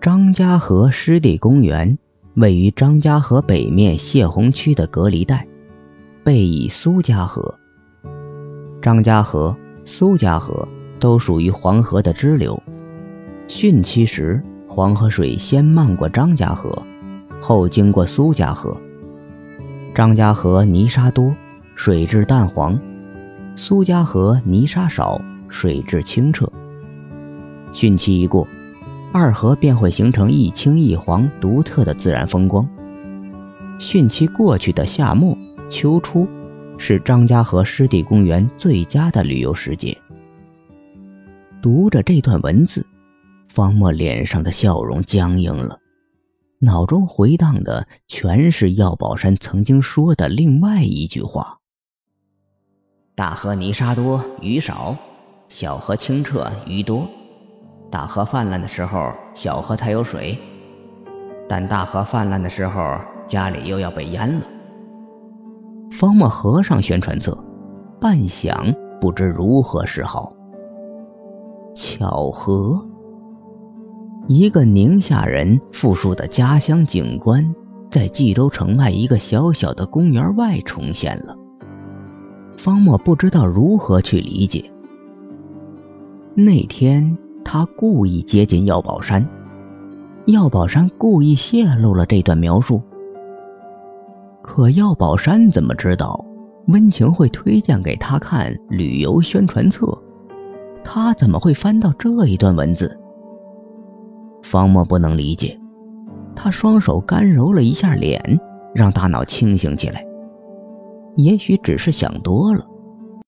张家河湿地公园位于张家河北面泄洪区的隔离带，背倚苏家河。张家河、苏家河都属于黄河的支流。汛期时，黄河水先漫过张家河，后经过苏家河。张家河泥沙多，水质淡黄；苏家河泥沙少，水质清澈。汛期一过，二河便会形成一青一黄独特的自然风光。汛期过去的夏末、秋初。是张家河湿地公园最佳的旅游时节。读着这段文字，方墨脸上的笑容僵硬了，脑中回荡的全是药宝山曾经说的另外一句话：“大河泥沙多，鱼少；小河清澈，鱼多。大河泛滥的时候，小河才有水；但大河泛滥的时候，家里又要被淹了。”方墨合上宣传册，半晌不知如何是好。巧合，一个宁夏人复述的家乡景观，在冀州城外一个小小的公园外重现了。方墨不知道如何去理解。那天他故意接近药宝山，药宝山故意泄露了这段描述。可药宝山怎么知道温情会推荐给他看旅游宣传册？他怎么会翻到这一段文字？方墨不能理解，他双手干揉了一下脸，让大脑清醒起来。也许只是想多了。